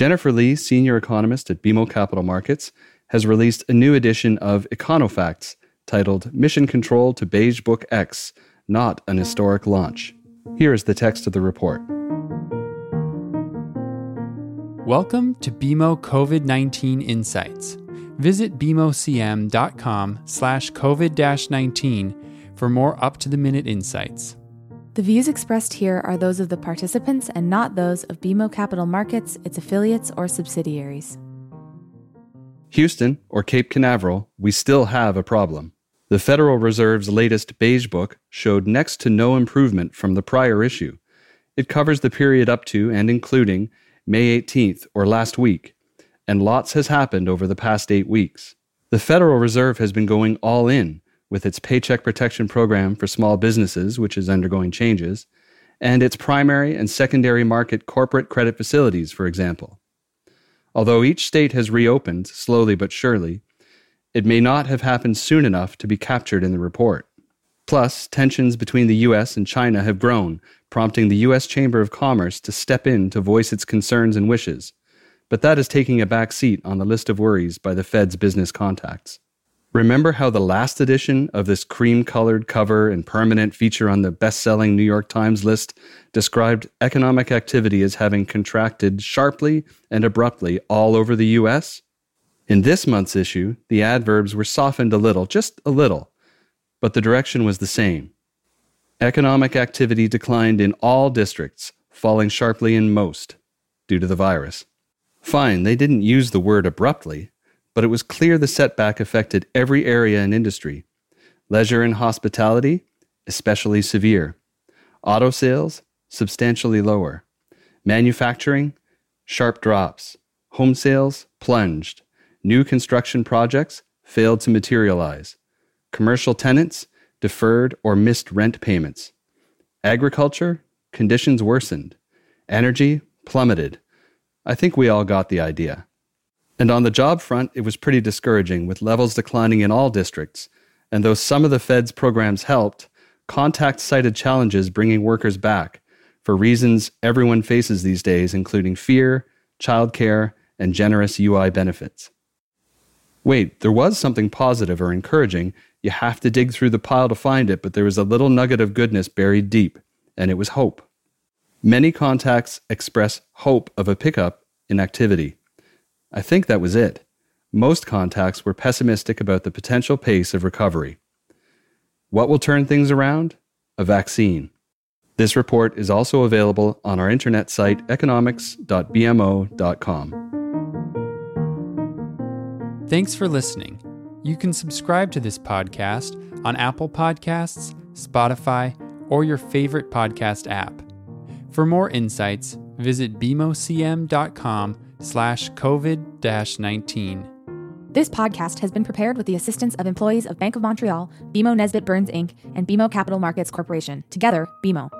Jennifer Lee, senior economist at BMO Capital Markets, has released a new edition of Econofacts titled Mission Control to Beige Book X Not an Historic Launch. Here is the text of the report. Welcome to BMO COVID-19 Insights. Visit bmocm.com slash COVID-19 for more up-to-the-minute insights. The views expressed here are those of the participants and not those of BMO Capital Markets, its affiliates, or subsidiaries. Houston, or Cape Canaveral, we still have a problem. The Federal Reserve's latest Beige Book showed next to no improvement from the prior issue. It covers the period up to and including May 18th or last week, and lots has happened over the past eight weeks. The Federal Reserve has been going all in with its Paycheck Protection Program for small businesses, which is undergoing changes, and its primary and secondary market corporate credit facilities, for example. Although each state has reopened, slowly but surely, it may not have happened soon enough to be captured in the report. Plus, tensions between the US and China have grown, prompting the US Chamber of Commerce to step in to voice its concerns and wishes. But that is taking a back seat on the list of worries by the Fed's business contacts. Remember how the last edition of this cream colored cover and permanent feature on the best selling New York Times list described economic activity as having contracted sharply and abruptly all over the US? In this month's issue, the adverbs were softened a little, just a little, but the direction was the same. Economic activity declined in all districts, falling sharply in most, due to the virus. Fine, they didn't use the word abruptly, but it was clear the setback affected every area and industry. Leisure and hospitality, especially severe. Auto sales, substantially lower. Manufacturing, sharp drops. Home sales, plunged. New construction projects failed to materialize. Commercial tenants deferred or missed rent payments. Agriculture, conditions worsened. Energy plummeted. I think we all got the idea. And on the job front, it was pretty discouraging, with levels declining in all districts. And though some of the Fed's programs helped, contact cited challenges bringing workers back for reasons everyone faces these days, including fear, childcare, and generous UI benefits. Wait, there was something positive or encouraging. You have to dig through the pile to find it, but there was a little nugget of goodness buried deep, and it was hope. Many contacts express hope of a pickup in activity. I think that was it. Most contacts were pessimistic about the potential pace of recovery. What will turn things around? A vaccine. This report is also available on our internet site economics.bmo.com. Thanks for listening. You can subscribe to this podcast on Apple Podcasts, Spotify, or your favorite podcast app. For more insights, visit bmocm.com slash COVID-19. This podcast has been prepared with the assistance of employees of Bank of Montreal, BMO Nesbitt Burns Inc., and BMO Capital Markets Corporation. Together, BMO.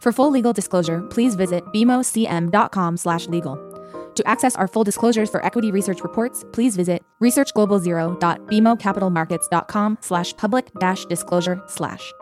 For full legal disclosure, please visit bmocm.com/legal. To access our full disclosures for equity research reports, please visit researchglobalzero.bmocapitalmarkets.com slash public dash disclosure slash.